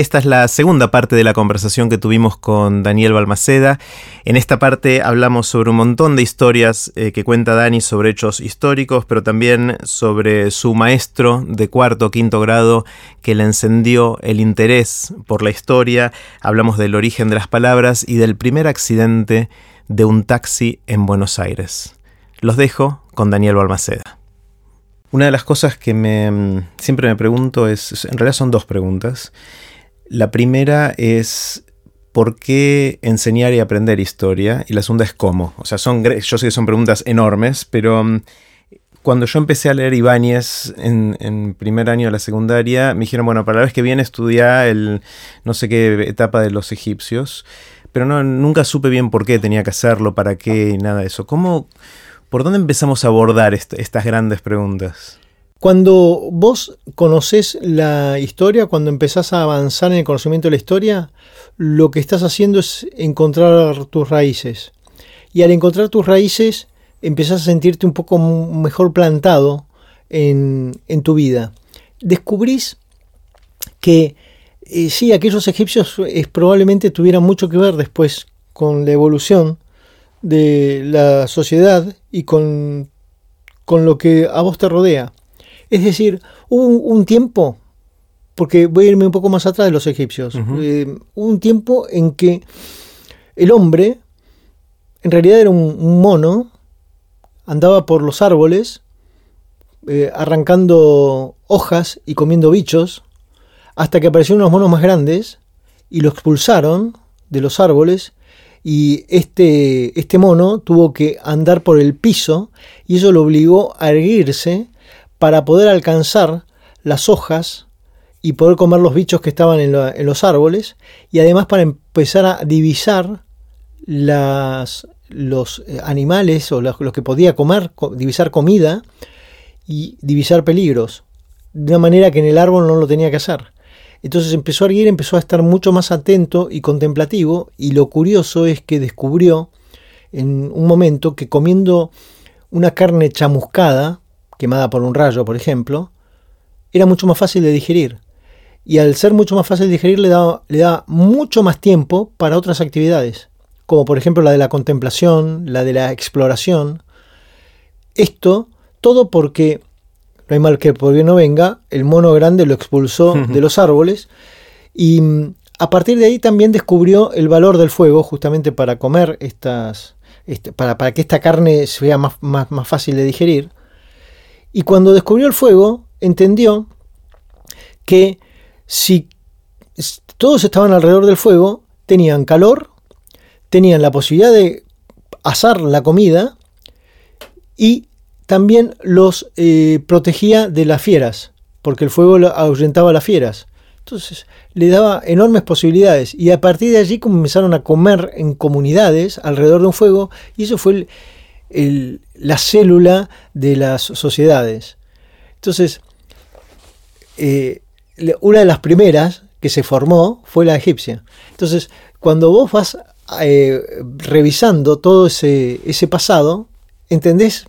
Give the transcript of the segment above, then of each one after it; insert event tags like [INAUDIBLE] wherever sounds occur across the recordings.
Esta es la segunda parte de la conversación que tuvimos con Daniel Balmaceda. En esta parte hablamos sobre un montón de historias eh, que cuenta Dani sobre hechos históricos, pero también sobre su maestro de cuarto o quinto grado que le encendió el interés por la historia. Hablamos del origen de las palabras y del primer accidente de un taxi en Buenos Aires. Los dejo con Daniel Balmaceda. Una de las cosas que me, mm, siempre me pregunto es, en realidad son dos preguntas. La primera es ¿por qué enseñar y aprender historia? Y la segunda es cómo. O sea, son, yo sé que son preguntas enormes, pero mm, cuando yo empecé a leer Ibáñez en, primer año de la secundaria, me dijeron, bueno, para la vez que viene estudiar el no sé qué etapa de los egipcios, pero no, nunca supe bien por qué tenía que hacerlo, para qué y nada de eso. ¿Cómo, ¿Por dónde empezamos a abordar estas grandes preguntas? Cuando vos conoces la historia, cuando empezás a avanzar en el conocimiento de la historia, lo que estás haciendo es encontrar tus raíces. Y al encontrar tus raíces, empezás a sentirte un poco mejor plantado en, tu vida. Descubrís que eh, sí, aquellos egipcios eh, probablemente tuvieran mucho que ver después con la evolución de la sociedad y con, con lo que a vos te rodea. Es decir, hubo un, tiempo, porque voy a irme un poco más atrás de los egipcios, eh, hubo un tiempo en que el hombre en realidad era un, mono, andaba por los árboles, eh, arrancando hojas y comiendo bichos, hasta que aparecieron unos monos más grandes y lo expulsaron de los árboles y este, este mono tuvo que andar por el piso y eso lo obligó a erguirse para poder alcanzar las hojas y poder comer los bichos que estaban en, los árboles y además para empezar a divisar los eh, animales o los, que podía comer, divisar comida y divisar peligros, de una manera que en el árbol no lo tenía que hacer. Entonces empezó a erguir, empezó a estar mucho más atento y contemplativo y lo curioso es que descubrió en un momento que comiendo una carne chamuscada, quemada por un rayo por ejemplo, era mucho más fácil de digerir. Y al ser mucho más fácil de digerir le da, le da mucho más tiempo para otras actividades, como por ejemplo la de la contemplación, la de la exploración. Esto todo porque no hay mal que por bien no venga, el mono grande lo expulsó [LAUGHS] de los árboles y mm, a partir de ahí también descubrió el valor del fuego justamente para comer estas, este, para, para, que esta carne sea más, más, más fácil de digerir. Y cuando descubrió el fuego, entendió que si todos estaban alrededor del fuego, tenían calor, tenían la posibilidad de asar la comida y también los eh, protegía de las fieras, porque el fuego ahuyentaba a las fieras. Entonces le daba enormes posibilidades y a partir de allí comenzaron a comer en comunidades alrededor de un fuego y eso fue la célula de las sociedades. Entonces, eh, una de las primeras que se formó fue la egipcia. Entonces, cuando vos vas eh, revisando todo ese, ese pasado, entendés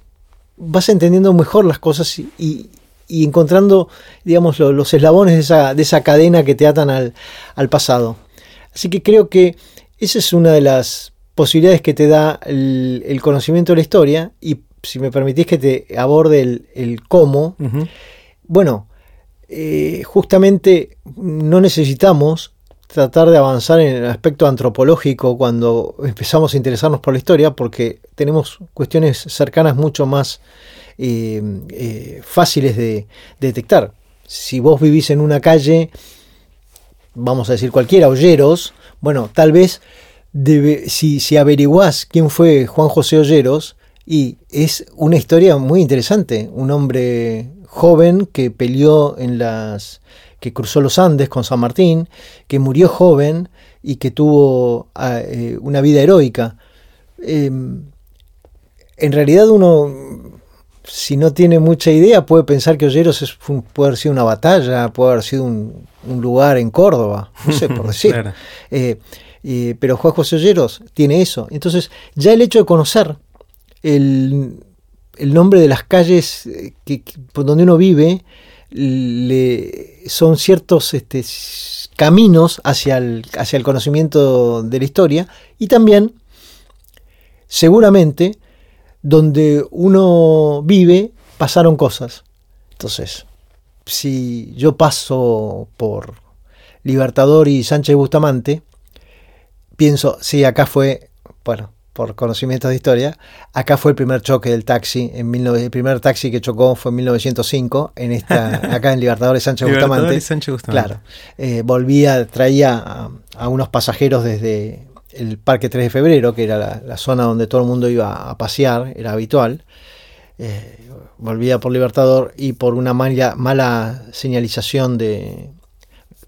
vas entendiendo mejor las cosas y, encontrando, digamos, los eslabones de esa, de esa, cadena que te atan al, pasado. Así que creo que esa es una de las posibilidades que te da el, conocimiento de la historia y si me permitís que te aborde el, cómo, bueno, eh, justamente no necesitamos tratar de avanzar en el aspecto antropológico cuando empezamos a interesarnos por la historia, porque tenemos cuestiones cercanas mucho más eh, eh, fáciles de, detectar. Si vos vivís en una calle, vamos a decir cualquiera, Olleros, bueno, tal vez si, si averiguás quién fue Juan José Olleros, y es una historia muy interesante, un hombre joven que peleó en las que cruzó los Andes con San Martín, que murió joven y que tuvo ah, eh, una vida heroica. Em, en realidad uno, si no tiene mucha idea, puede pensar que Olleros puede haber sido una batalla, puede haber sido un, lugar en Córdoba, no sé por [LAUGHS] decir. Eh, pero Juan José Olleros tiene eso. Entonces, ya el hecho de conocer el, nombre de las calles eh, que, por donde uno vive, son ciertos este, caminos hacia el, hacia el conocimiento de la historia y también, seguramente, donde uno vive, pasaron cosas. Entonces, si yo paso por Libertador y Sánchez Bustamante, pienso, sí, acá fue, bueno, por conocimientos de historia, acá fue el primer choque del taxi, en el primer taxi que chocó fue en 1905, en esta, [LAUGHS] acá en Libertadores Sánchez Bustamante. Sánchez Bustamante. Claro, eh, volvía, traía a, unos pasajeros desde el Parque 3 de Febrero, que era la, zona donde todo el mundo iba a pasear, era habitual. Eh, volvía por Libertador y por una mala, mala señalización de,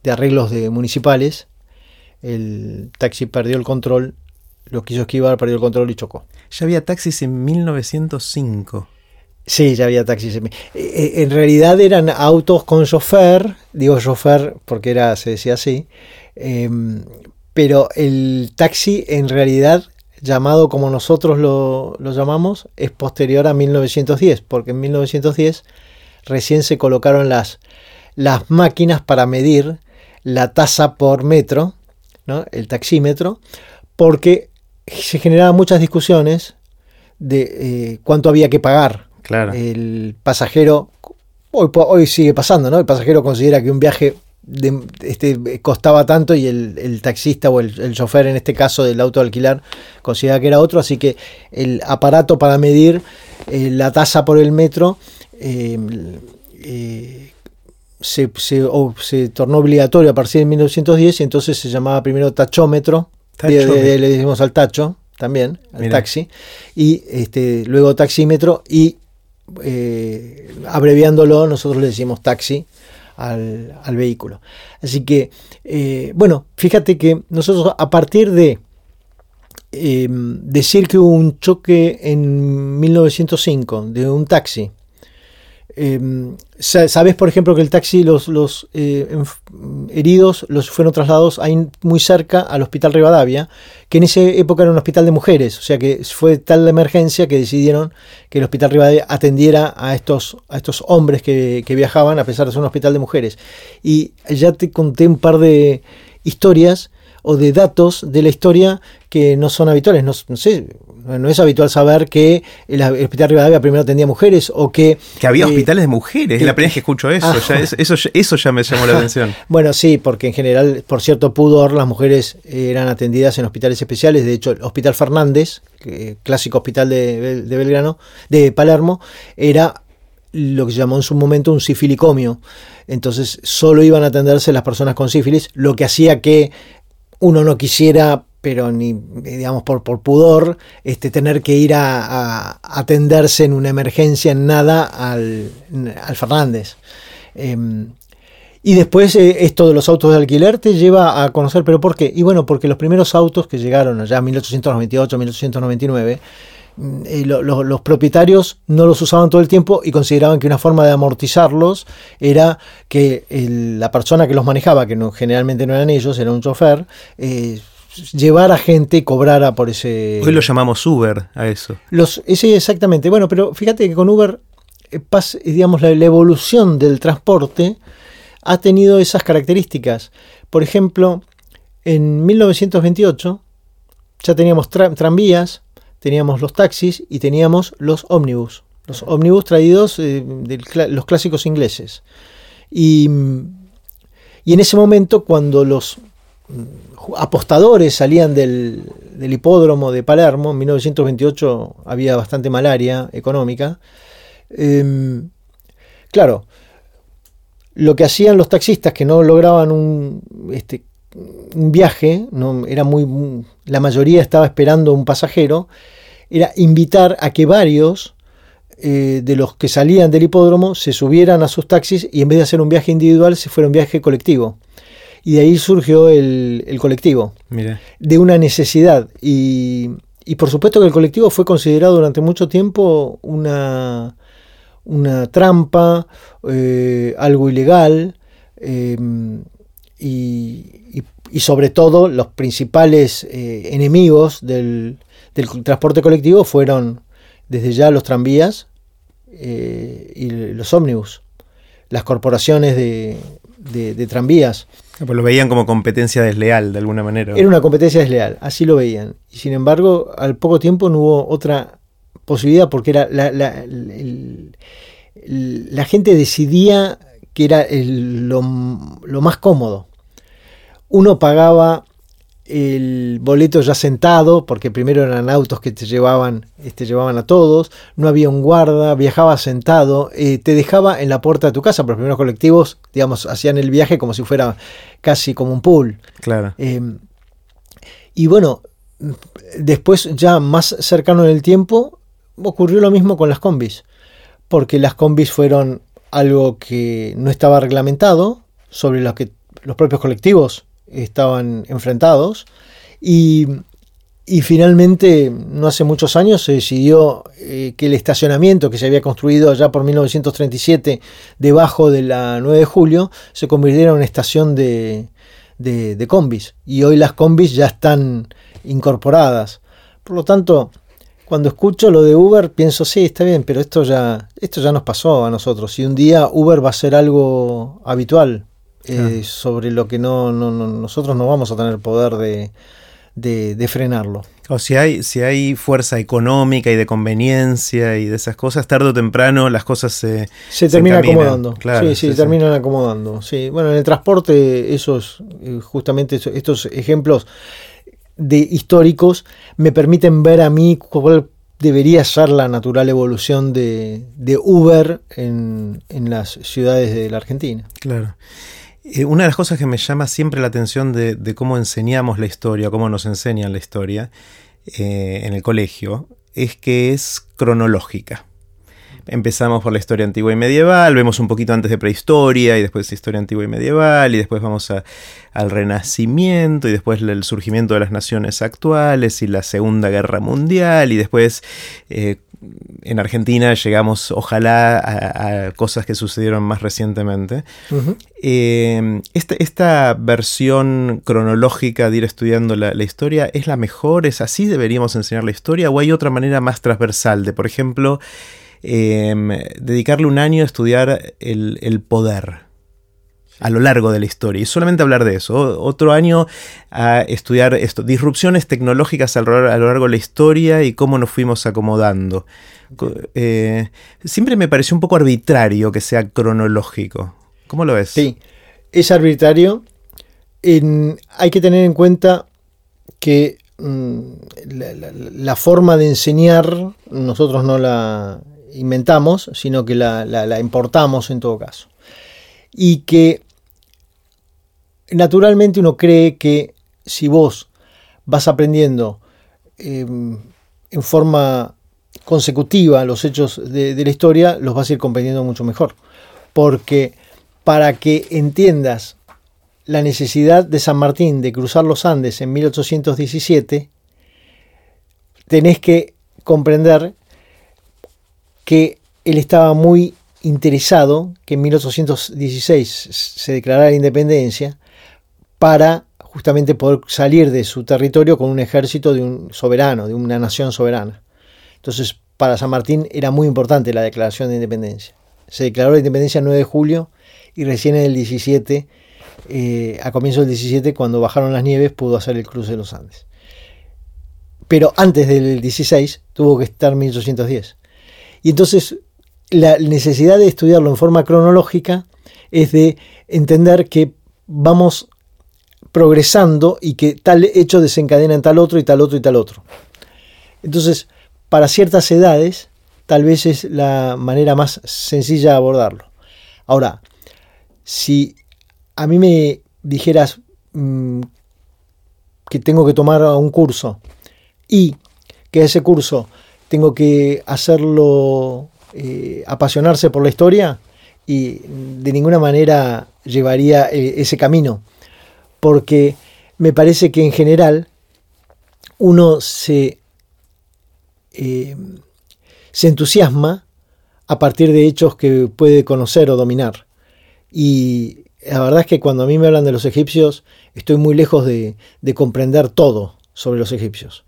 de arreglos de municipales, el taxi perdió el control lo quiso esquivar, perdió el control y chocó. Ya había taxis en 1905. Sí, ya había taxis. En, eh, en realidad eran autos con chofer, digo chofer porque era, se decía así, em, pero el taxi en realidad, llamado como nosotros lo, lo llamamos, es posterior a 1910, porque en 1910 recién se colocaron las, las máquinas para medir la tasa por metro, ¿no? el taxímetro, porque se generaban muchas discusiones de eh, cuánto había que pagar. Claro. El pasajero, hoy, hoy sigue pasando, ¿no? El pasajero considera que un viaje este, costaba tanto y el, taxista o el, chofer, en este caso del auto de alquilar, considera que era otro, así que el aparato para medir eh, la tasa por el metro eh, se, se, tornó obligatorio a partir de 1910 y entonces se llamaba primero tachómetro. Le decimos al tacho también, al taxi, y este, luego taxímetro y eh, abreviándolo nosotros le decimos taxi al, vehículo. Así que, eh, bueno, fíjate que nosotros a partir de em, decir que hubo un choque en 1905 de un taxi, em, Sabes, por ejemplo, que el taxi, los, eh, heridos los fueron trasladados ahí muy cerca al Hospital Rivadavia, que en esa época era un hospital de mujeres, o sea que fue tal la emergencia que decidieron que el Hospital Rivadavia atendiera a estos, a estos hombres que viajaban a pesar de ser un hospital de mujeres. Y ya te conté un par de historias o de datos de la historia que no son habituales. No, sé, no es habitual saber que el, Hospital Rivadavia primero atendía mujeres o que... Que había eh, hospitales de mujeres, es la primera vez que escucho eso, ah. eso, eso ya me llamó la atención. [LAUGHS] Bueno, sí, porque en general, por cierto pudor, las mujeres eran atendidas en hospitales especiales, de hecho el Hospital Fernández, clásico hospital de, de Belgrano, de Palermo, era lo que se llamó en su momento un sifilicomio. Entonces solo iban a atenderse las personas con sífilis, lo que hacía que uno no quisiera, pero ni, digamos, por, por pudor, este, tener que ir a, atenderse en una emergencia, en nada, al, Fernández. Em, y después eh, esto de los autos de alquiler te lleva a conocer, pero ¿por qué? Y bueno, porque los primeros autos que llegaron allá en 1898, 1899, eh, los propietarios no los usaban todo el tiempo y consideraban que una forma de amortizarlos era que la persona que los manejaba, que no, generalmente no eran ellos, era un chofer, eh, llevara gente y cobrara por ese... Hoy lo llamamos Uber a eso. Los, ese exactamente. Bueno, pero fíjate que con Uber, eh, digamos, la, evolución del transporte ha tenido esas características. Por ejemplo, en 1928 ya teníamos tranvías, teníamos los taxis y teníamos los ómnibus. Los ómnibus traídos eh, de los clásicos ingleses. Y, en ese momento, cuando los apostadores salían del, hipódromo de Palermo, en 1928 había bastante malaria económica, em, claro, lo que hacían los taxistas que no lograban un, este, viaje, no, era muy, la mayoría estaba esperando un pasajero, era invitar a que varios eh, de los que salían del hipódromo se subieran a sus taxis y en vez de hacer un viaje individual se fuera un viaje colectivo. Y de ahí surgió el, colectivo, de una necesidad. Y, por supuesto que el colectivo fue considerado durante mucho tiempo una, una trampa, eh, algo ilegal. Eh, y, sobre todo los principales eh, enemigos del, transporte colectivo fueron desde ya los tranvías eh, y los ómnibus. las corporaciones de, de, tranvías. Pues lo veían como competencia desleal, de alguna manera. Era una competencia desleal, así lo veían. Y sin embargo, al poco tiempo no hubo otra posibilidad porque era la, gente decidía que era lo, lo más cómodo. Uno pagaba el boleto ya sentado, porque primero eran autos que te llevaban, este, llevaban a todos, no había un guarda, viajaba sentado, eh, te dejaba en la puerta de tu casa, pero los primeros colectivos, digamos, hacían el viaje como si fuera casi como un pool. Claro. Em, y bueno, después ya más cercano en el tiempo, ocurrió lo mismo con las combis, porque las combis fueron algo que no estaba reglamentado, sobre lo que los propios colectivos estaban enfrentados y, finalmente, no hace muchos años, se decidió eh, que el estacionamiento que se había construido allá por 1937 debajo de la 9 de julio se convirtiera en una estación de, de, combis. Y hoy las combis ya están incorporadas. Por lo tanto, cuando escucho lo de Uber, pienso, sí, está bien, pero esto ya, esto ya nos pasó a nosotros. Y un día Uber va a ser algo habitual. Eh, sobre lo que no, nosotros no vamos a tener poder de, frenarlo. O si hay, si hay fuerza económica y de conveniencia y de esas cosas, tarde o temprano las cosas se, se terminan acomodando. sí, sí, terminan acomodando. Sí. Bueno, en el transporte, esos, eh, justamente estos ejemplos de históricos me permiten ver a mí cuál debería ser la natural evolución de, Uber en, en las ciudades de la Argentina. Claro. Una de las cosas que me llama siempre la atención de, cómo enseñamos la historia, cómo nos enseñan la historia eh, en el colegio, es que es cronológica. Empezamos por la historia antigua y medieval, vemos un poquito antes de prehistoria y después historia antigua y medieval y después vamos al renacimiento y después el surgimiento de las naciones actuales y la Segunda Guerra Mundial y después eh, en Argentina llegamos ojalá a, cosas que sucedieron más recientemente. Eh, esta, versión cronológica de ir estudiando la, historia es la mejor, es así deberíamos enseñar la historia o hay otra manera más transversal de, por ejemplo, em, dedicarle un año a estudiar el poder a lo largo de la historia y solamente hablar de eso. Otro año a estudiar esto, disrupciones tecnológicas a lo, largo de la historia y cómo nos fuimos acomodando. Eh, siempre me pareció un poco arbitrario que sea cronológico. ¿Cómo lo ves? Sí, es arbitrario. hay que tener en cuenta que mm, la, forma de enseñar nosotros no la inventamos, sino que la importamos en todo caso y que naturalmente uno cree que si vos vas aprendiendo em, en forma consecutiva los hechos de, la historia, los vas a ir comprendiendo mucho mejor. Porque para que entiendas la necesidad de San Martín de cruzar los Andes en 1817, tenés que comprender que él estaba muy interesado que en 1816 se declarara la independencia para justamente poder salir de su territorio con un ejército de un soberano, de una nación soberana. Entonces, para San Martín era muy importante la declaración de independencia. Se declaró la independencia el 9 de julio y recién en el 17, eh, a comienzo del 17, cuando bajaron las nieves, pudo hacer el cruce de los Andes. Pero antes del 16 tuvo que estar 1810. Y entonces la necesidad de estudiarlo en forma cronológica es de entender que vamos progresando y que tal hecho desencadena en tal otro y tal otro y tal otro. Entonces, para ciertas edades, tal vez es la manera más sencilla de abordarlo. Ahora, si a mí me dijeras mm, que tengo que tomar un curso y que ese curso tengo que hacerlo eh, apasionarse por la historia y de ninguna manera llevaría eh, ese camino, porque me parece que en general uno se, eh, se entusiasma a partir de hechos que puede conocer o dominar. Y la verdad es que cuando a mí me hablan de los egipcios, estoy muy lejos de, comprender todo sobre los egipcios.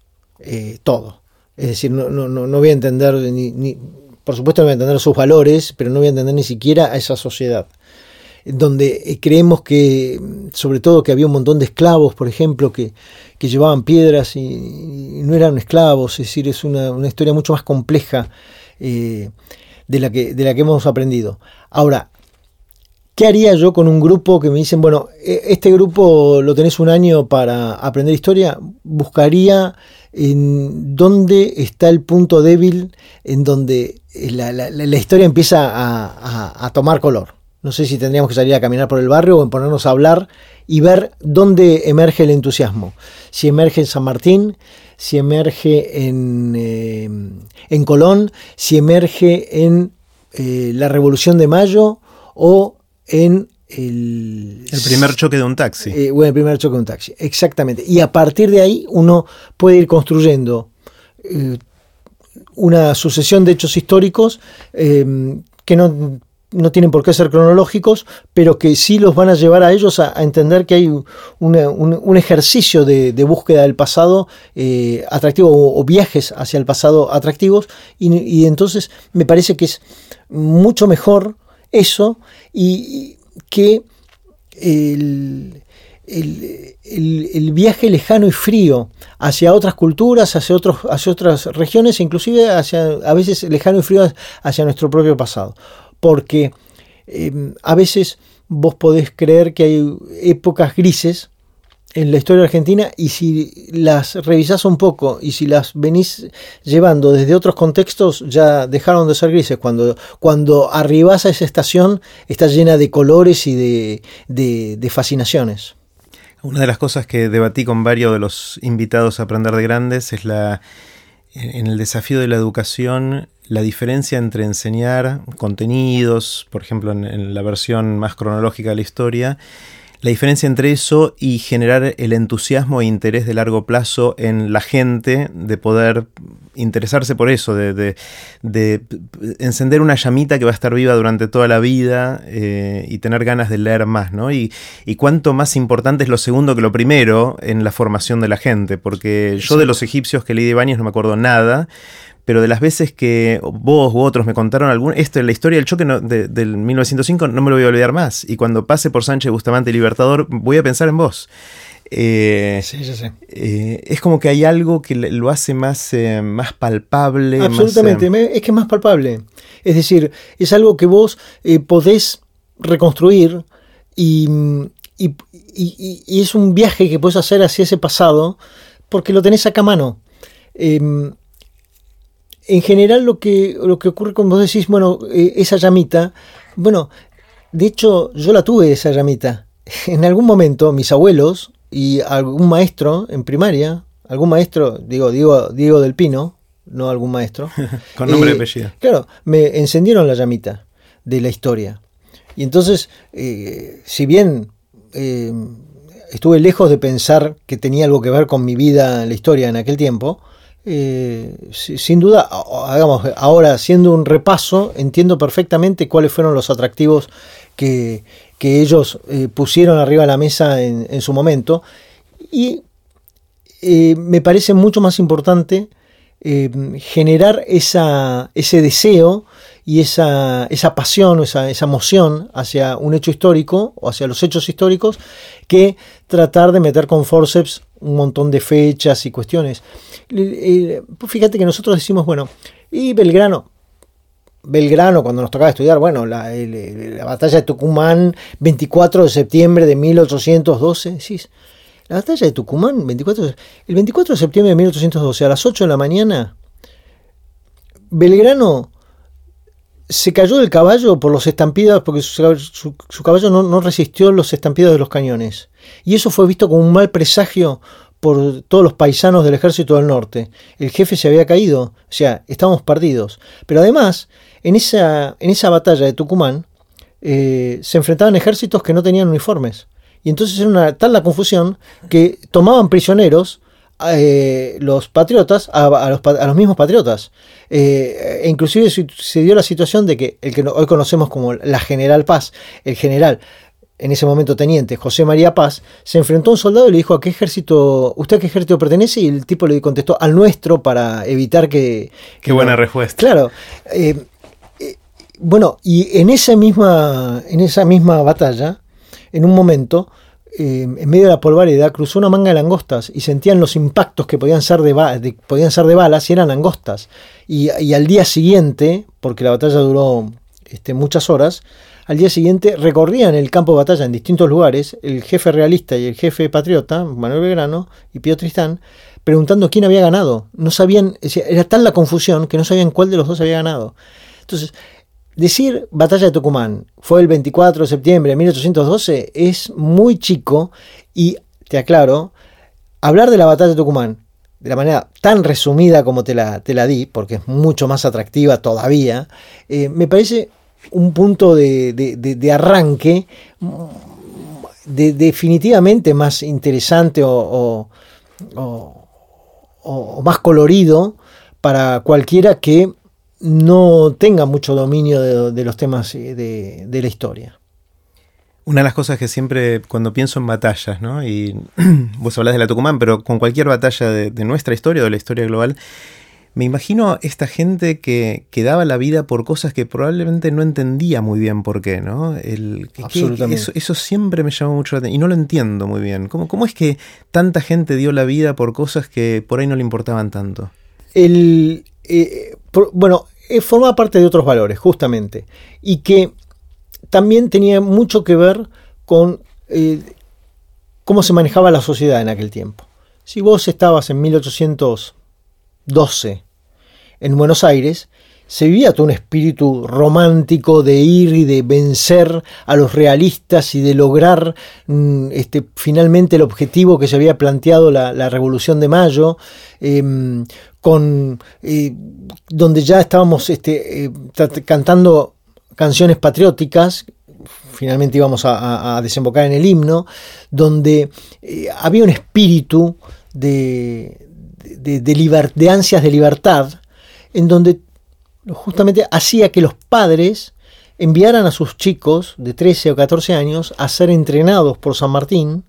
todo. Es decir, no, no, no voy a entender ni, por supuesto no voy a entender sus valores, pero no voy a entender ni siquiera a esa sociedad donde eh, creemos que, sobre todo que había un montón de esclavos, por ejemplo, que, llevaban piedras y, no eran esclavos, es decir, es una, historia mucho más compleja eh, de, la que, de la que hemos aprendido. Ahora, ¿Qué haría yo con un grupo que me dicen, bueno, e, este grupo lo tenés un año para aprender historia? Buscaría en dónde está el punto débil en donde la, historia empieza a, tomar color. No sé si tendríamos que salir a caminar por el barrio o en ponernos a hablar y ver dónde emerge el entusiasmo. Si emerge en San Martín, si emerge en, eh, en Colón, si emerge en eh, la Revolución de Mayo o en el, el, primer choque de un taxi. Eh, bueno, el primer choque de un taxi, exactamente. Y a partir de ahí uno puede ir construyendo eh, una sucesión de hechos históricos eh, que no, no, tienen por qué ser cronológicos, pero que sí los van a llevar a ellos a, entender que hay un, ejercicio de, búsqueda del pasado atractivo o, viajes hacia el pasado atractivos. Y, entonces me parece que es mucho mejor eso y que el, viaje lejano y frío hacia otras culturas, hacia, otros, hacia otras regiones, inclusive hacia, a veces lejano y frío hacia nuestro propio pasado. Porque em, a veces vos podés creer que hay épocas grises en la historia argentina y si las revisás un poco y si las venís llevando desde otros contextos ya dejaron de ser grises. Cuando, cuando arribás a esa estación está llena de colores y de, de, fascinaciones. Una de las cosas que debatí con varios de los invitados a aprender de grandes es la en el desafío de la educación la diferencia entre enseñar contenidos, por ejemplo en la versión más cronológica de la historia, la diferencia entre eso y generar el entusiasmo e interés de largo plazo en la gente de poder interesarse por eso, de, encender una llamita que va a estar viva durante toda la vida eh, y tener ganas de leer más, ¿no? Y, y, cuánto más importante es lo segundo que lo primero en la formación de la gente, porque yo de los egipcios que leí de Baños no me acuerdo nada, pero de las veces que vos u otros me contaron algún, esto, la historia del choque del 1905 no me lo voy a olvidar más. Y cuando pase por Sánchez Bustamante y Libertador, voy a pensar en vos. Eh, sí, sí, sí. Eh, es como que hay algo que lo hace más, eh, más palpable. Absolutamente, es que es más palpable. Es decir, es algo que vos podés reconstruir y, y, es un viaje que puedes hacer hacia ese pasado porque lo tenés acá a mano. En general lo que, lo que ocurre cuando vos decís, bueno, eh, esa llamita, bueno, de hecho yo la tuve esa llamita. [LAUGHS] En algún momento mis abuelos y algún maestro en primaria, algún maestro, digo, digo, Diego del Pino, no algún maestro. [LAUGHS] Con nombre y eh, apellido. Claro, me encendieron la llamita de la historia. Y entonces, eh, si bien estuve lejos de pensar que tenía algo que ver con mi vida en la historia en aquel tiempo, eh, sin duda, hagamos, ahora haciendo un repaso, entiendo perfectamente cuáles fueron los atractivos que, ellos eh, pusieron arriba de la mesa en, su momento. Y eh, me parece mucho más importante generar ese deseo y esa, esa pasión, esa, esa emoción hacia un hecho histórico o hacia los hechos históricos que tratar de meter con forceps un montón de fechas y cuestiones. Pues fíjate que nosotros decimos, bueno, y Belgrano, Belgrano, cuando nos tocaba estudiar, bueno, la, batalla de Tucumán, 24 de septiembre de 1812, decís, la batalla de Tucumán, 24, el 24 de septiembre de 1812, a las 8 de la mañana, Belgrano se cayó del caballo por los estampidos, porque su, caballo no, no, resistió los estampidos de los cañones. Y eso fue visto como un mal presagio por todos los paisanos del ejército del norte. El jefe se había caído, o sea, estábamos perdidos. Pero además, en esa, en esa batalla de Tucumán, eh, se enfrentaban ejércitos que no tenían uniformes. Y entonces era una, tal la confusión que tomaban prisioneros eh, los patriotas a, los, mismos patriotas. Eh, e inclusive se, dio la situación de que el que hoy conocemos como la General Paz, el general en ese momento teniente José María Paz, se enfrentó a un soldado y le dijo a qué ejército, ¿usted a qué ejército pertenece? Y el tipo le contestó al nuestro para evitar que... Qué buena respuesta. Claro, eh, bueno, y en esa misma, en esa misma batalla, en un momento, eh, en medio de la polvareda, cruzó una manga de langostas y sentían los impactos que podían ser de, podían ser de balas y eran langostas. Y, al día siguiente, porque la batalla duró este, muchas horas, al día siguiente recorrían el campo de batalla en distintos lugares, el jefe realista y el jefe patriota, Manuel Belgrano y Pío Tristán, preguntando quién había ganado. No sabían, era tal la confusión que no sabían cuál de los dos había ganado. Entonces, decir batalla de Tucumán fue el 24 de septiembre de 1812 es muy chico y, te aclaro, hablar de la batalla de Tucumán de la manera tan resumida como te la, te la di, porque es mucho más atractiva todavía, eh, me parece un punto de, arranque definitivamente más interesante o, o, más colorido para cualquiera que no tenga mucho dominio de, los temas de, la historia. Una de las cosas que siempre cuando pienso en batallas, ¿no? y [CLEARS THROAT] vos hablas de la Tucumán, pero con cualquier batalla de, nuestra historia o de la historia global, me imagino esta gente que, que, daba la vida por cosas que probablemente no entendía muy bien por qué, ¿no? El, Absolutamente. eso, siempre me llamó mucho la atención y no lo entiendo muy bien. ¿Cómo, ¿Cómo es que tanta gente dio la vida por cosas que por ahí no le importaban tanto? El, eh, bueno, eh, formaba parte de otros valores, justamente, y que también tenía mucho que ver con eh, cómo se manejaba la sociedad en aquel tiempo. Si vos estabas en 1812 en Buenos Aires, se vivía todo un espíritu romántico de ir y de vencer a los realistas y de lograr mm, este, finalmente el objetivo que se había planteado la, Revolución de Mayo, em, donde ya estábamos este, eh, cantando canciones patrióticas, finalmente íbamos a, desembocar en el himno, donde eh, había un espíritu de, de, de ansias de libertad, en donde justamente hacía que los padres enviaran a sus chicos de 13 o 14 años a ser entrenados por San Martín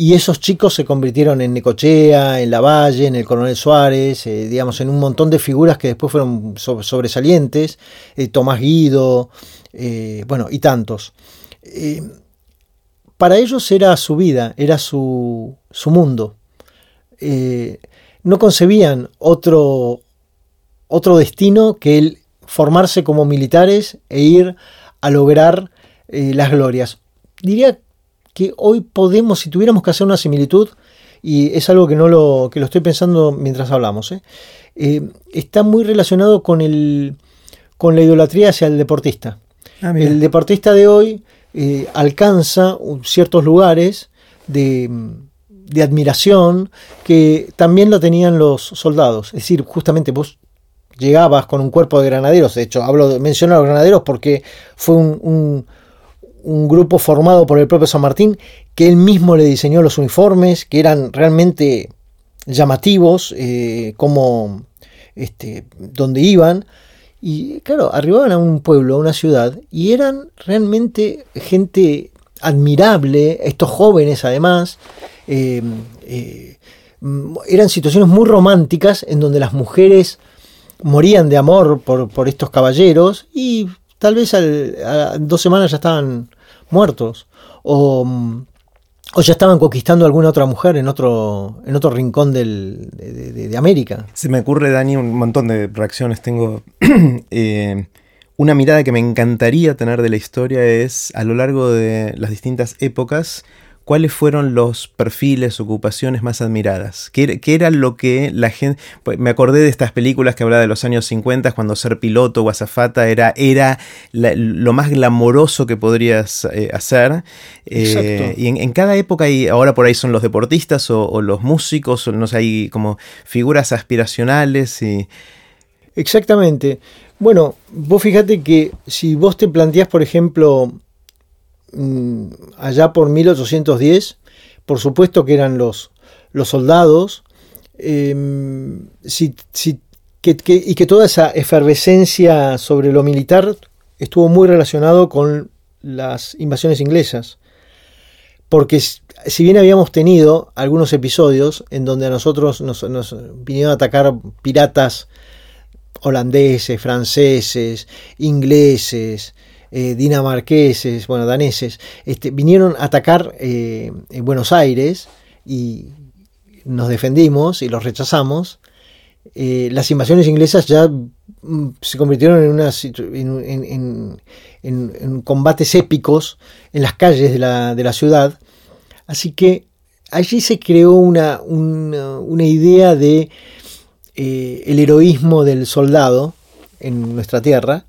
y esos chicos se convirtieron en Necochea, en Lavalle, en el Coronel Suárez, eh, digamos, en un montón de figuras que después fueron sobresalientes, eh, Tomás Guido, eh, bueno, y tantos. para ellos era su vida, era su, su mundo. no concebían otro, otro destino que el formarse como militares e ir a lograr las glorias. Diría que hoy podemos, si tuviéramos que hacer una similitud, y es algo que no lo, que lo estoy pensando mientras hablamos, ¿eh? Eh, está muy relacionado con, el, con la idolatría hacia el deportista. Ah, el deportista de hoy eh, alcanza ciertos lugares de, de, admiración que también lo tenían los soldados. Es decir, justamente vos llegabas con un cuerpo de granaderos, de hecho, hablo, menciono a los granaderos porque fue un un grupo formado por el propio San Martín, que él mismo le diseñó los uniformes, que eran realmente llamativos, eh, como este, donde iban. Y claro, arribaban a un pueblo, a una ciudad, y eran realmente gente admirable, estos jóvenes además, eh, eh, eran situaciones muy románticas en donde las mujeres morían de amor por, por estos caballeros y tal vez a dos semanas ya estaban muertos o, o, ya estaban conquistando a alguna otra mujer en otro, en otro rincón de, América. Se me ocurre, Dani, un montón de reacciones. Tengo [CLEARS THROAT] eh, una mirada que me encantaría tener de la historia es a lo largo de las distintas épocas ¿cuáles fueron los perfiles, ocupaciones más admiradas? ¿Qué, era lo que la gente... Pues, me acordé de estas películas que hablaba de los años 50, cuando ser piloto o azafata era, era lo más glamoroso que podrías eh, hacer. Eh, y en, cada época, hay, ahora por ahí son los deportistas o, los músicos, o no sé, hay como figuras aspiracionales y... Exactamente. Bueno, vos fíjate que si vos te planteás, por ejemplo, allá por 1810, por supuesto que eran los, los soldados, em, y que toda esa efervescencia sobre lo militar estuvo muy relacionado con las invasiones inglesas. Porque si bien habíamos tenido algunos episodios en donde a nosotros nos, nos vinieron a atacar piratas holandeses, franceses, ingleses, eh, dinamarqueses, bueno, daneses, este, vinieron a atacar eh, en Buenos Aires y nos defendimos y los rechazamos. Eh, las invasiones inglesas ya mm, se convirtieron en, en, combates épicos en las calles de la, de la, ciudad. Así que allí se creó una, una, idea de el heroísmo del soldado en nuestra tierra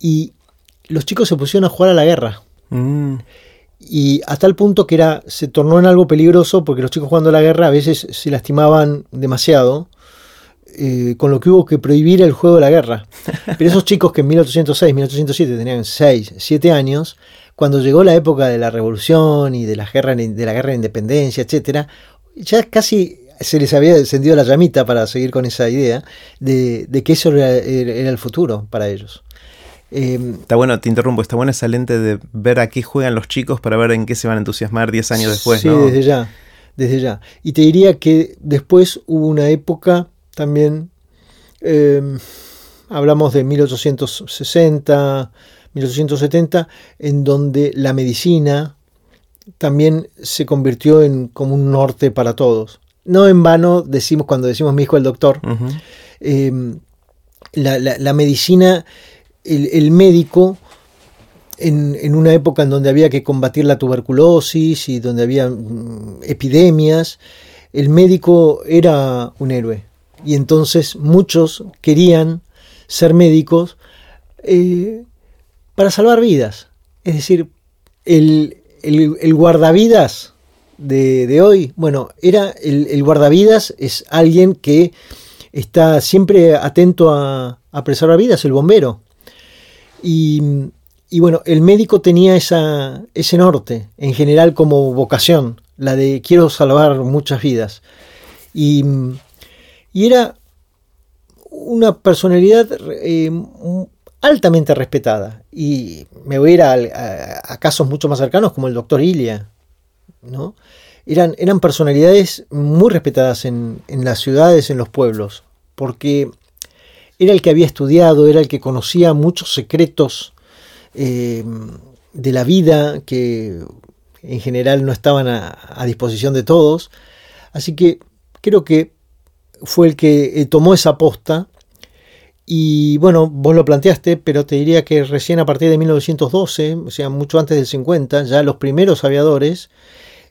y los chicos se pusieron a jugar a la guerra. Mm. Y hasta el punto que era, se tornó en algo peligroso porque los chicos jugando a la guerra a veces se lastimaban demasiado, eh, con lo que hubo que prohibir el juego de la guerra. [LAUGHS] Pero esos chicos que en 1806, 1807 tenían 6, 7 años, cuando llegó la época de la revolución y de la guerra de, la guerra de independencia, etcétera, ya casi se les había encendido la llamita para seguir con esa idea de, que eso era el futuro para ellos. Em, está bueno, te interrumpo, está buena esa lente de ver a qué juegan los chicos para ver en qué se van a entusiasmar 10 años después. Sí, desde ya, desde ya. Y te diría que después hubo una época también, em, hablamos de 1860, 1870, en donde la medicina también se convirtió en como un norte para todos. No en vano decimos, cuando decimos mi hijo el doctor, em, la medicina el, médico en, una época en donde había que combatir la tuberculosis y donde había mm, epidemias, el médico era un héroe. Y entonces muchos querían ser médicos eh, para salvar vidas. Es decir, el, guardavidas de, hoy, bueno, era el, guardavidas es alguien que está siempre atento a, a preservar vidas, el bombero. Y, bueno, el médico tenía esa, ese norte, en general como vocación, la de quiero salvar muchas vidas. Y, era una personalidad eh, altamente respetada. Y me voy a ir a, casos mucho más cercanos como el doctor Ilia. ¿no? Eran, eran personalidades muy respetadas en, en las ciudades, en los pueblos, porque era el que había estudiado, era el que conocía muchos secretos eh, de la vida que en general no estaban a, disposición de todos. Así que creo que fue el que eh, tomó esa posta. Y bueno, vos lo planteaste, pero te diría que recién a partir de 1912, o sea, mucho antes del 50, ya los primeros aviadores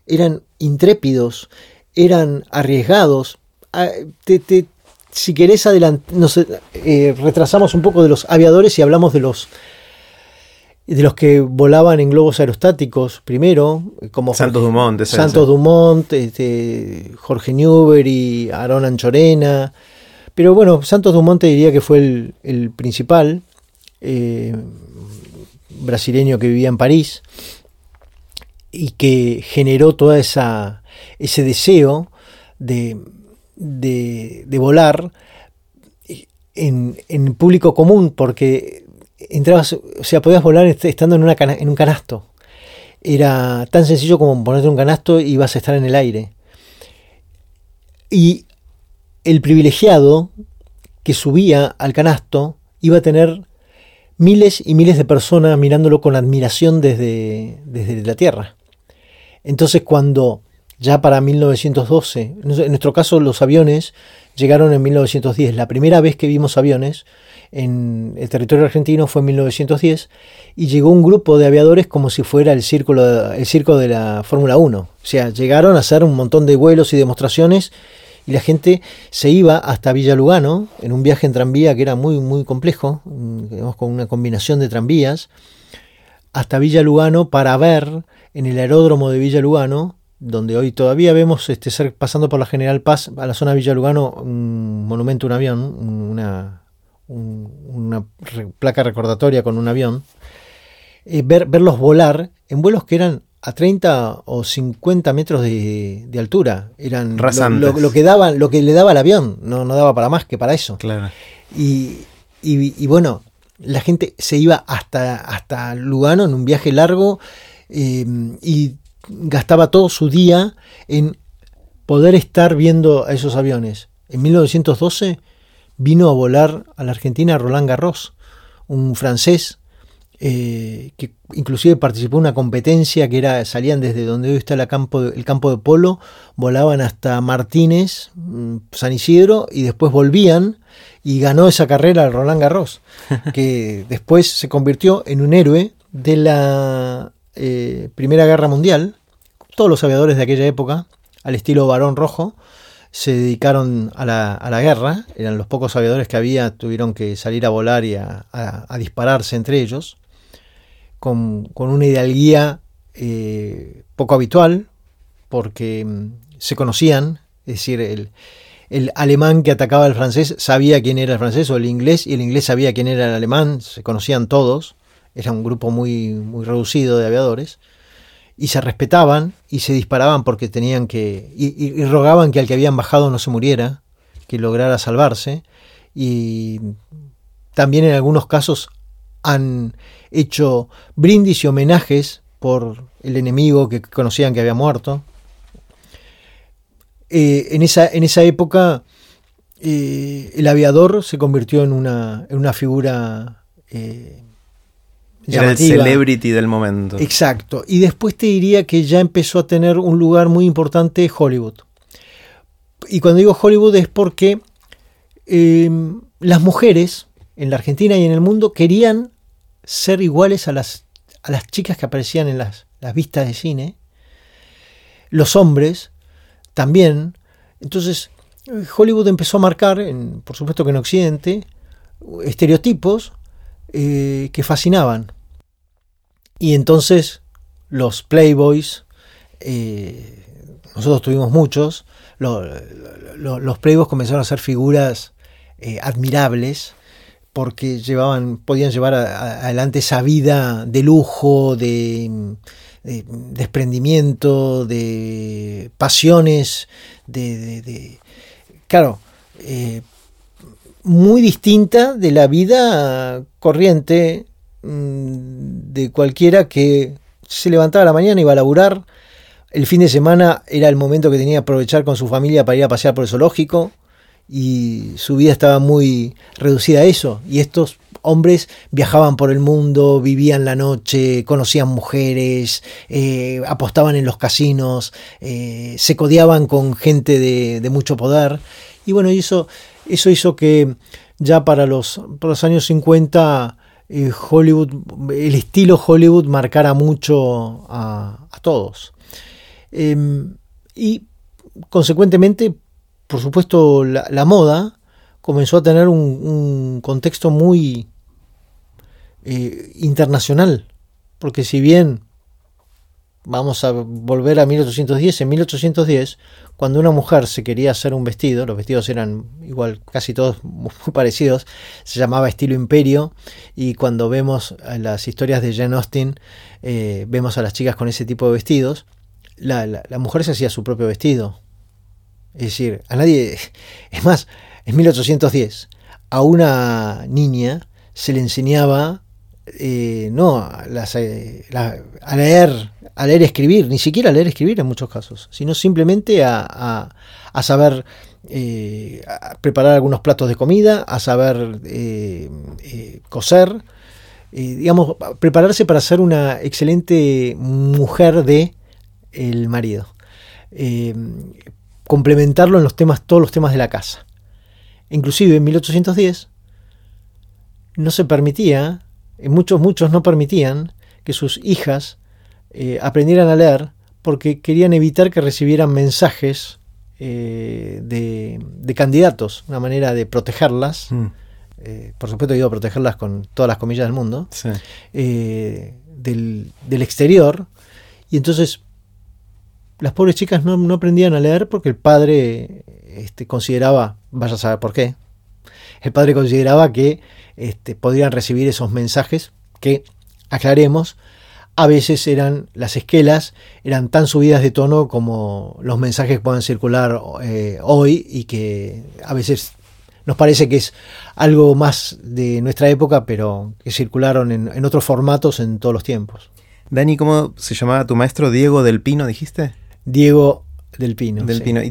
eran intrépidos, eran arriesgados. Ah, te, si querés nos eh, retrasamos un poco de los aviadores y hablamos de los de los que volaban en globos aerostáticos primero, como Santos Dumont, Santos Dumont, este, Jorge y Aaron Anchorena. Pero bueno, Santos Dumont te diría que fue el, principal eh, brasileño que vivía en París y que generó toda esa ese deseo de de, volar en, en, público común, porque entrabas, o sea, podías volar estando en, una en un canasto. Era tan sencillo como ponerte un canasto y vas a estar en el aire. Y el privilegiado que subía al canasto iba a tener miles y miles de personas mirándolo con admiración desde, desde la Tierra. Entonces cuando ya para 1912. En nuestro caso los aviones llegaron en 1910. La primera vez que vimos aviones en el territorio argentino fue en 1910 y llegó un grupo de aviadores como si fuera el, circo de la Fórmula 1. O sea, llegaron a hacer un montón de vuelos y demostraciones y la gente se iba hasta Villa Lugano en un viaje en tranvía que era muy, muy complejo, con una combinación de tranvías, hasta Villa Lugano para ver en el aeródromo de Villa Lugano donde hoy todavía vemos este, pasando por la General Paz a la zona de Villa Lugano un monumento, un avión, una, una placa recordatoria con un avión, eh, ver, verlos volar en vuelos que eran a 30 o 50 metros de, altura. Eran lo, que daba, lo que le daba al avión, no, no daba para más que para eso. Claro. Y, y, bueno, la gente se iba hasta, hasta Lugano en un viaje largo eh, y gastaba todo su día en poder estar viendo a esos aviones. En 1912 vino a volar a la Argentina Roland Garros, un francés eh, que inclusive participó en una competencia que era, salían desde donde hoy está el campo, de, polo, volaban hasta Martínez, mm, San Isidro, y después volvían y ganó esa carrera Roland Garros, que [LAUGHS] después se convirtió en un héroe de la eh, Primera Guerra Mundial. Todos los aviadores de aquella época, al estilo Barón Rojo, se dedicaron a la, guerra, eran los pocos aviadores que había, tuvieron que salir a volar y a dispararse entre ellos con, una idealguía eh, poco habitual, porque mm, se conocían, es decir, el, alemán que atacaba al francés sabía quién era el francés, o el inglés, y el inglés sabía quién era el alemán, se conocían todos, era un grupo muy, muy reducido de aviadores, y se respetaban y se disparaban porque tenían que, y, rogaban que al que habían bajado no se muriera, que lograra salvarse, y también en algunos casos han hecho brindis y homenajes por el enemigo que conocían que había muerto. Eh, en, esa, en, esa, época eh, el aviador se convirtió en una, en una figura... Eh, Era el celebrity del momento. Exacto. Y después te diría que ya empezó a tener un lugar muy importante Hollywood. Y cuando digo Hollywood es porque las mujeres en la Argentina y en el mundo querían ser iguales a las, a las chicas que aparecían en las, las vistas de cine. Los hombres también. Entonces, Hollywood empezó a marcar, en, por supuesto que en Occidente, estereotipos eh, que fascinaban. Y entonces los Playboys, eh, nosotros tuvimos muchos, los Playboys comenzaron a ser figuras eh, admirables porque llevaban, podían llevar adelante esa vida de lujo, de, desprendimiento, de pasiones, de, claro, eh, muy distinta de la vida corriente de cualquiera que se levantaba la mañana, iba a laburar, el fin de semana era el momento que tenía que aprovechar con su familia para ir a pasear por el zoológico, y su vida estaba muy reducida a eso. Y estos hombres viajaban por el mundo, vivían la noche, conocían mujeres, eh, apostaban en los casinos, eh, se codiaban con gente de, mucho poder. Y bueno, eso, eso hizo que ya para los, los años 50 eh, Hollywood, el estilo Hollywood marcara mucho a, todos. Em, y consecuentemente por supuesto, la, moda comenzó a tener un, contexto muy eh, internacional, porque si bien vamos a volver a 1810, en 1810, cuando una mujer se quería hacer un vestido, los vestidos eran igual, casi todos [LAUGHS] muy parecidos, se llamaba estilo imperio, y cuando vemos las historias de Jane Austen, eh, vemos a las chicas con ese tipo de vestidos, la mujer se hacía su propio vestido, es decir, a nadie... [LAUGHS] Es más, en 1810 a una niña se le enseñaba eh, no eh, a leer a leer escribir, ni siquiera a leer escribir en muchos casos, sino simplemente a, saber eh, preparar algunos platos de comida, a saber coser, digamos, prepararse para ser una excelente mujer de el marido complementarlo en los temas, todos los temas de la casa. Inclusive en 1810 no se permitía, muchos, muchos no permitían que sus hijas eh, aprendieran a leer porque querían evitar que recibieran mensajes eh, de, candidatos, una manera de protegerlas. Mm. Eh, por supuesto digo protegerlas con todas las comillas del mundo, del, del, exterior. Y entonces las pobres chicas no, aprendían a leer porque el padre este, consideraba, vaya a saber por qué, el padre consideraba que este, podrían recibir esos mensajes que, aclaremos, a veces eran las esquelas, eran tan subidas de tono como los mensajes que puedan circular eh, hoy y que a veces nos parece que es algo más de nuestra época, pero que circularon en, en otros formatos en todos los tiempos. Dani, ¿cómo se llamaba tu maestro? Diego del Pino, dijiste. Diego del Pino. Del Pino.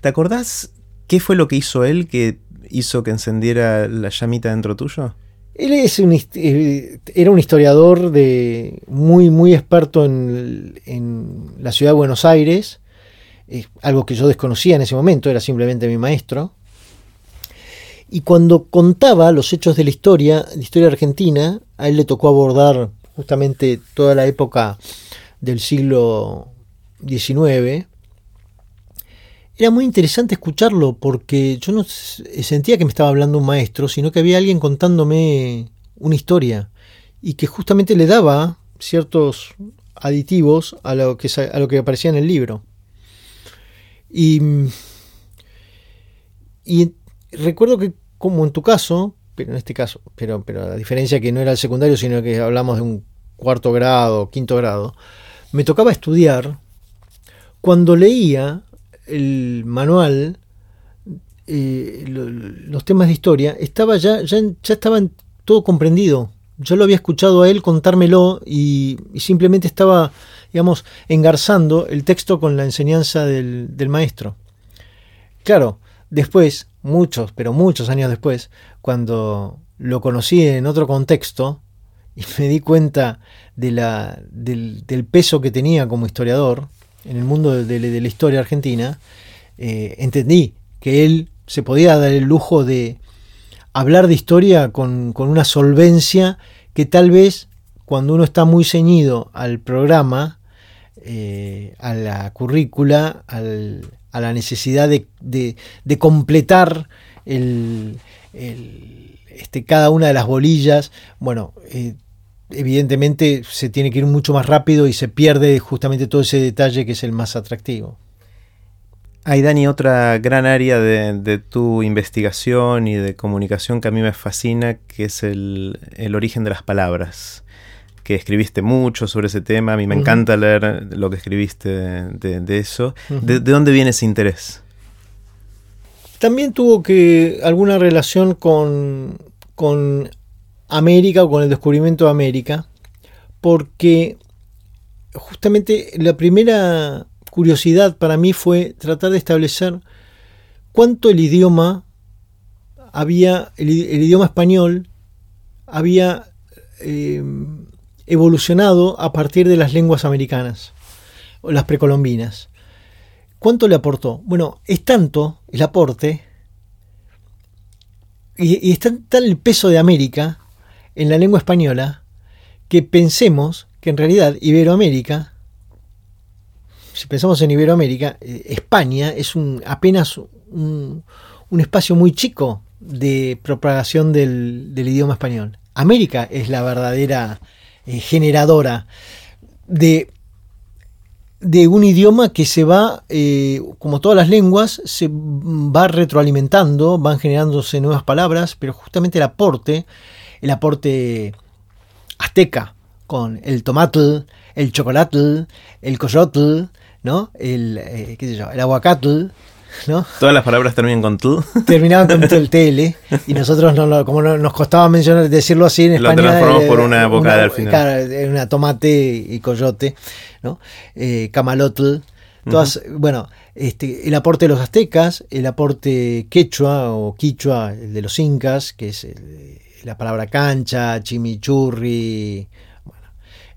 ¿Te acordás qué fue lo que hizo él que hizo que encendiera la llamita dentro tuyo? Él es un, eh, era un historiador de, muy, muy experto en, en la ciudad de Buenos Aires, algo que yo desconocía en ese momento, era simplemente mi maestro. Y cuando contaba los hechos de la historia, la historia argentina, a él le tocó abordar justamente toda la época del siglo XIX. Era muy interesante escucharlo porque yo no sentía que me estaba hablando un maestro, sino que había alguien contándome una historia y que justamente le daba ciertos aditivos a lo que, a lo que aparecía en el libro. Y, y recuerdo que como en tu caso, pero en este caso, pero, pero a diferencia que no era el secundario, sino que hablamos de un cuarto grado, quinto grado, me tocaba estudiar, cuando leía el manual, eh, los temas de historia, estaba ya, ya, ya estaba todo comprendido. Yo lo había escuchado a él contármelo y, simplemente estaba, digamos, engarzando el texto con la enseñanza del, del maestro. Claro, después muchos, pero muchos años después, cuando lo conocí en otro contexto y me di cuenta de la, del, peso que tenía como historiador en el mundo de, la historia argentina, eh, entendí que él se podía dar el lujo de hablar de historia con, una solvencia que tal vez cuando uno está muy ceñido al programa, eh, a la currícula, al, a la necesidad de, de, completar el, este, cada una de las bolillas, bueno, eh, evidentemente se tiene que ir mucho más rápido y se pierde justamente todo ese detalle que es el más atractivo. Hay, Dani, otra gran área de, de, tu investigación y de comunicación que a mí me fascina, que es el, el origen de las palabras que escribiste mucho sobre ese tema. A mí me encanta leer lo que escribiste de, eso. ¿De, dónde viene ese interés? También tuvo que alguna relación con, con América o con el descubrimiento de América, porque justamente la primera curiosidad para mí fue tratar de establecer cuánto el idioma había, el, idioma español había eh, evolucionado a partir de las lenguas americanas, o las precolombinas. ¿Cuánto le aportó? Bueno, es tanto el aporte y, está tal el peso de América en la lengua española que pensemos que en realidad Iberoamérica, si pensamos en Iberoamérica, eh, España es un, apenas un, espacio muy chico de propagación del, idioma español. América es la verdadera eh, generadora de, de, un idioma que se va, eh, como todas las lenguas, se va retroalimentando, van generándose nuevas palabras, pero justamente el aporte, el aporte azteca, con el tomatl, el chocolate, el coyotl, ¿no? el, eh, qué sé yo, el aguacatl, Todas las palabras terminan con tú. Terminaban con el [LAUGHS] tl y nosotros no, como nos costaba mencionar decirlo así en español. Lo transformamos por una vocada al final. Claro, una tomate y coyote, ¿no? Eh, camalotl. Todas, bueno, este, el aporte de los aztecas, el aporte quechua o quichua, el de los incas, que es la palabra cancha, chimichurri, bueno,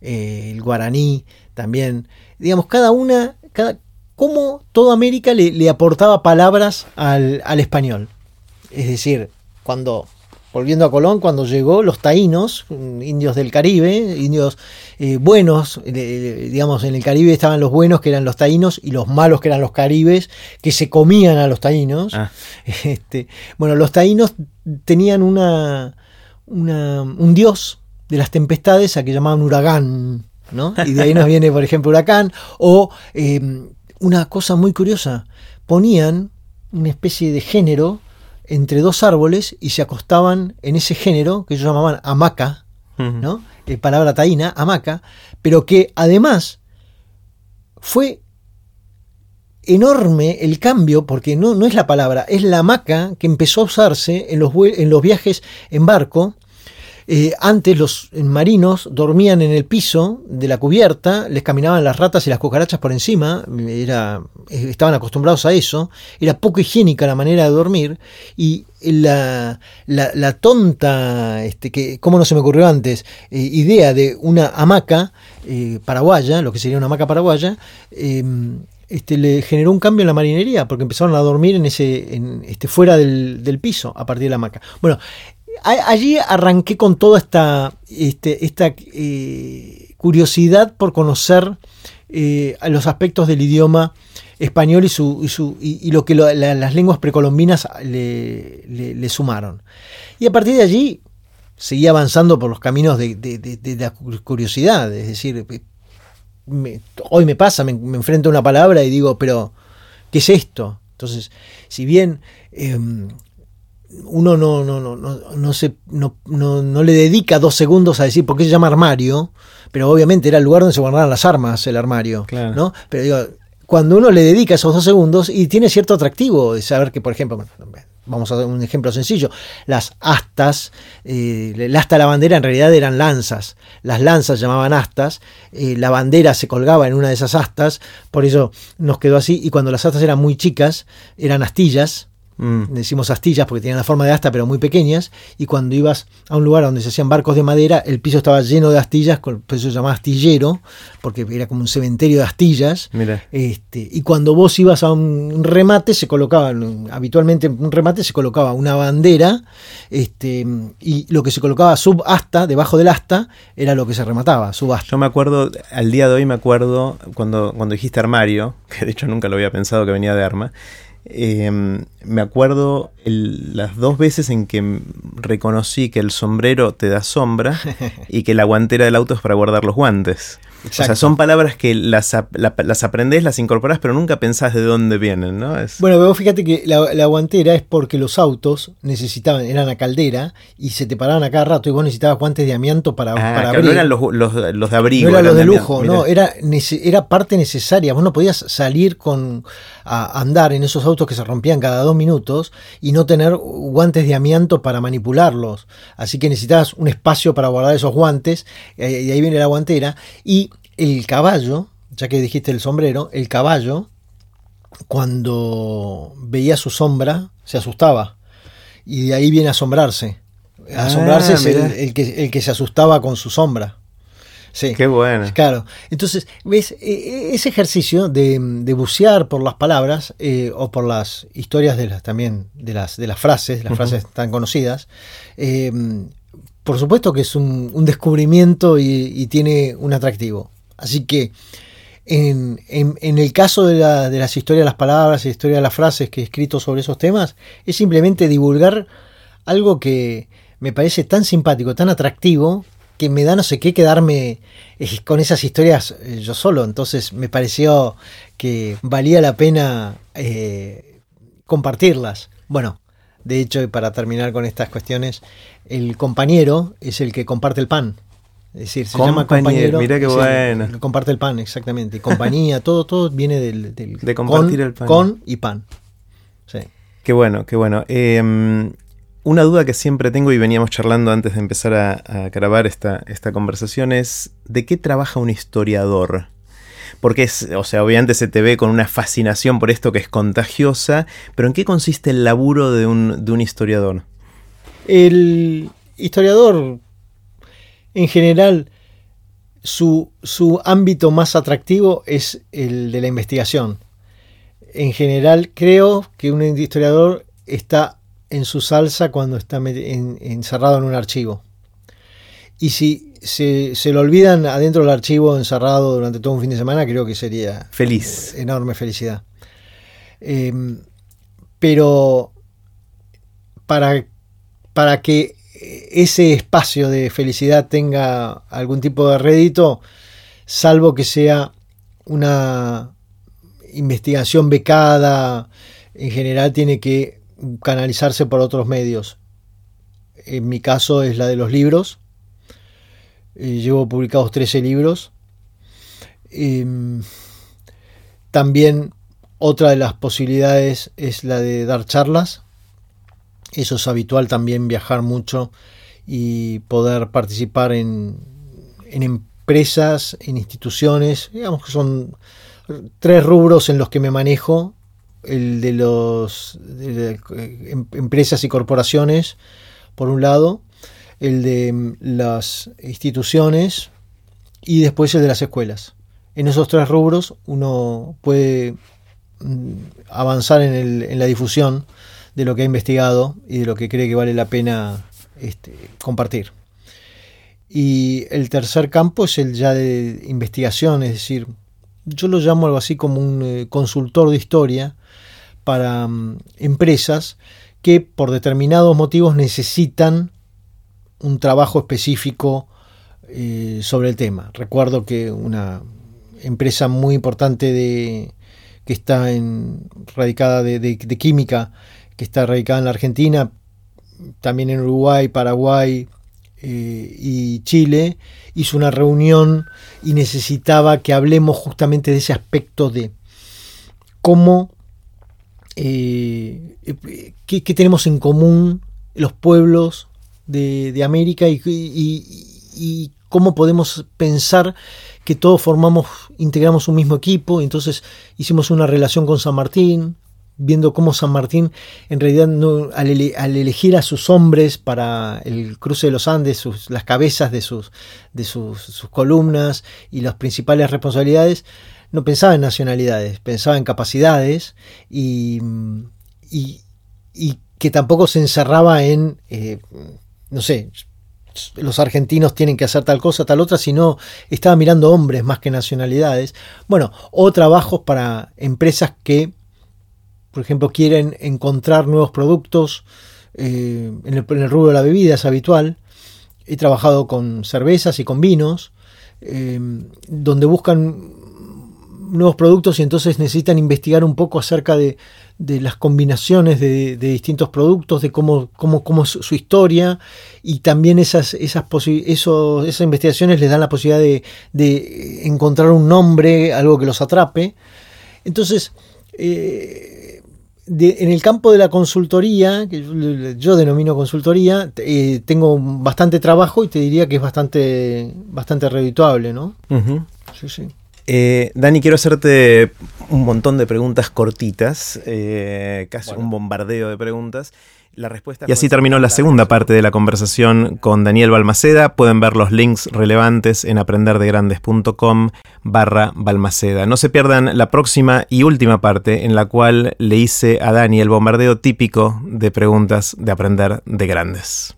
eh, el guaraní también. Digamos, cada una, cada, cómo toda América le, aportaba palabras al, español. Es decir, cuando, volviendo a Colón, cuando llegó, los taínos, indios del Caribe, indios eh, buenos, digamos, en el Caribe estaban los buenos que eran los taínos y los malos que eran los caribes, que se comían a los taínos. Ah. [LAUGHS] Este, bueno, los taínos tenían una, un dios de las tempestades a que llamaban huracán. ¿no? Y de ahí nos viene, por ejemplo, huracán, o eh, una cosa muy curiosa. Ponían una especie de género entre dos árboles y se acostaban en ese género que ellos llamaban hamaca, ¿no? Eh, palabra taína, hamaca, pero que además fue enorme el cambio, porque no, no es la palabra, es la hamaca que empezó a usarse en los, en los viajes en barco eh, antes los marinos dormían en el piso de la cubierta, les caminaban las ratas y las cucarachas por encima, era, eh, estaban acostumbrados a eso, era poco higiénica la manera de dormir y la, la, tonta, este, que, ¿cómo no se me ocurrió antes? Eh, idea de una hamaca paraguaya, lo que sería una hamaca paraguaya, em, este, le generó un cambio en la marinería, porque empezaron a dormir en ese, este, fuera del, piso a partir de la hamaca. Bueno, allí arranqué con toda esta, este, esta eh, curiosidad por conocer eh, los aspectos del idioma español y, su, y, lo que las lenguas precolombinas le, sumaron. Y a partir de allí seguí avanzando por los caminos de, la curiosidad, es decir, hoy me pasa, me, enfrento a una palabra y digo, pero, ¿qué es esto? Entonces, si bien em, uno no, no, no, no, no, se, no, no, le dedica dos segundos a decir por qué se llama armario, pero obviamente era el lugar donde se guardaban las armas, el armario. ¿no? Pero digo, cuando uno le dedica esos dos segundos y tiene cierto atractivo de saber que, por ejemplo, vamos a dar un ejemplo sencillo, las astas, eh, el asta de la bandera en realidad eran lanzas, las lanzas llamaban astas, eh, la bandera se colgaba en una de esas astas, por eso nos quedó así, y cuando las astas eran muy chicas, eran astillas, Mm. Decimos astillas porque tenían la forma de asta, pero muy pequeñas. Y cuando ibas a un lugar donde se hacían barcos de madera, el piso estaba lleno de astillas, por eso se llamaba astillero, porque era como un cementerio de astillas. Este, y cuando vos ibas a un remate, se colocaba, habitualmente en un remate se colocaba una bandera, este, y lo que se colocaba subasta, debajo del asta, era lo que se remataba, subasta. Yo me acuerdo, al día de hoy me acuerdo, cuando, cuando dijiste armario, que de hecho nunca lo había pensado que venía de arma, Em, me acuerdo las dos veces en que reconocí que el sombrero te da sombra [LAUGHS] y que la guantera del auto es para guardar los guantes. O sea, son palabras que las, las aprendés, las incorporás, pero nunca pensás de dónde vienen, ¿no? Bueno, pero fíjate que la, guantera es porque los autos necesitaban, eran a caldera y se te paraban a cada rato y vos necesitabas guantes de amianto para, ah, para No eran los, de abrigo. No eran los de lujo, no, era, era parte necesaria. Vos no podías salir con a andar en esos autos que se rompían cada dos minutos y no tener guantes de amianto para manipularlos. Así que necesitabas un espacio para guardar esos guantes eh, y ahí viene la guantera. Y el caballo, ya que dijiste el sombrero, el caballo, cuando veía su sombra, se asustaba. Y de ahí viene asombrarse. Asombrarse ah, es el, que, el que se asustaba con su sombra. Sí. Qué bueno. Claro. Entonces, ¿ves? E, e, ese ejercicio de, bucear por las palabras eh, o por las historias de las, también de las, de las frases, las frases tan conocidas, eh, por supuesto que es un, descubrimiento y, tiene un atractivo. Así que en, el caso de, las historias de las palabras y historias de las frases que he escrito sobre esos temas, es simplemente divulgar algo que me parece tan simpático, tan atractivo, que me da no sé qué quedarme eh, con esas historias eh, yo solo. Entonces me pareció que valía la pena eh, compartirlas. Bueno, de hecho, para terminar con estas cuestiones, el compañero es el que comparte el pan. Es decir, se llama compañero. Mira qué bueno. comparte el pan, exactamente. compañía, todo, todo viene del, de compartir el pan. Con y pan. Sí. Qué bueno, qué bueno. Em, una duda que siempre tengo y veníamos charlando antes de empezar a, grabar esta, esta conversación es ¿de qué trabaja un historiador? Porque es, o sea, obviamente se te ve con una fascinación por esto que es contagiosa, pero ¿en qué consiste el laburo de un, de un historiador? El historiador en general, su, ámbito más atractivo es el de la investigación. En general, creo que un historiador está en su salsa cuando está encerrado en un archivo. Y si se, lo olvidan adentro del archivo encerrado durante todo un fin de semana, creo que sería feliz. Enorme felicidad. Em, pero para, para que ese espacio de felicidad tenga algún tipo de rédito, salvo que sea una investigación becada, en general tiene que canalizarse por otros medios. En mi caso es la de los libros. Eh, llevo publicados 13 libros. Em, también otra de las posibilidades es la de dar charlas eso es habitual también viajar mucho y poder participar en, en empresas, en instituciones, digamos que son tres rubros en los que me manejo, el de los em, empresas y corporaciones, por un lado, el de mm, las instituciones y después el de las escuelas. En esos tres rubros uno puede mm, avanzar en, la difusión de lo que ha investigado y de lo que cree que vale la pena este, compartir. Y el tercer campo es el ya de investigación, es decir, yo lo llamo algo así como un eh, consultor de historia para mm, empresas que por determinados motivos necesitan un trabajo específico eh, sobre el tema. Recuerdo que una empresa muy importante de, que está en, radicada de, química, que está radicada en la Argentina, también en Uruguay, Paraguay eh, y Chile, hizo una reunión y necesitaba que hablemos justamente de ese aspecto de cómo, eh, qué, tenemos en común los pueblos de, América y, cómo podemos pensar que todos formamos, integramos un mismo equipo. Entonces hicimos una relación con San Martín, viendo cómo San Martín, en realidad, al, elegir a sus hombres para el cruce de los Andes, las cabezas de, sus, de sus, columnas y las principales responsabilidades, no pensaba en nacionalidades, pensaba en capacidades y, y, que tampoco se encerraba en, eh, no sé, los argentinos tienen que hacer tal cosa, tal otra, sino estaba mirando hombres más que nacionalidades. Bueno, o trabajos para empresas que por ejemplo, quieren encontrar nuevos productos eh, en, el, rubro de la bebida, es habitual. He trabajado con cervezas y con vinos, eh, donde buscan nuevos productos y entonces necesitan investigar un poco acerca de, las combinaciones de, distintos productos, de cómo, cómo, cómo, es su historia y también esas, investigaciones les dan la posibilidad de, de, encontrar un nombre, algo que los atrape. Entonces, eh, en el campo de la consultoría, que yo, denomino consultoría, eh, tengo bastante trabajo y te diría que es bastante, bastante redituable, ¿no? Sí, sí. Eh, Dani, quiero hacerte un montón de preguntas cortitas, eh, casi un bombardeo de preguntas y así terminó la segunda parte de la conversación con Daniel Balmaceda. Pueden ver los links relevantes en aprenderdegrandes.com barra Balmaceda. No se pierdan la próxima y última parte en la cual le hice a Dani el bombardeo típico de preguntas de aprender de grandes.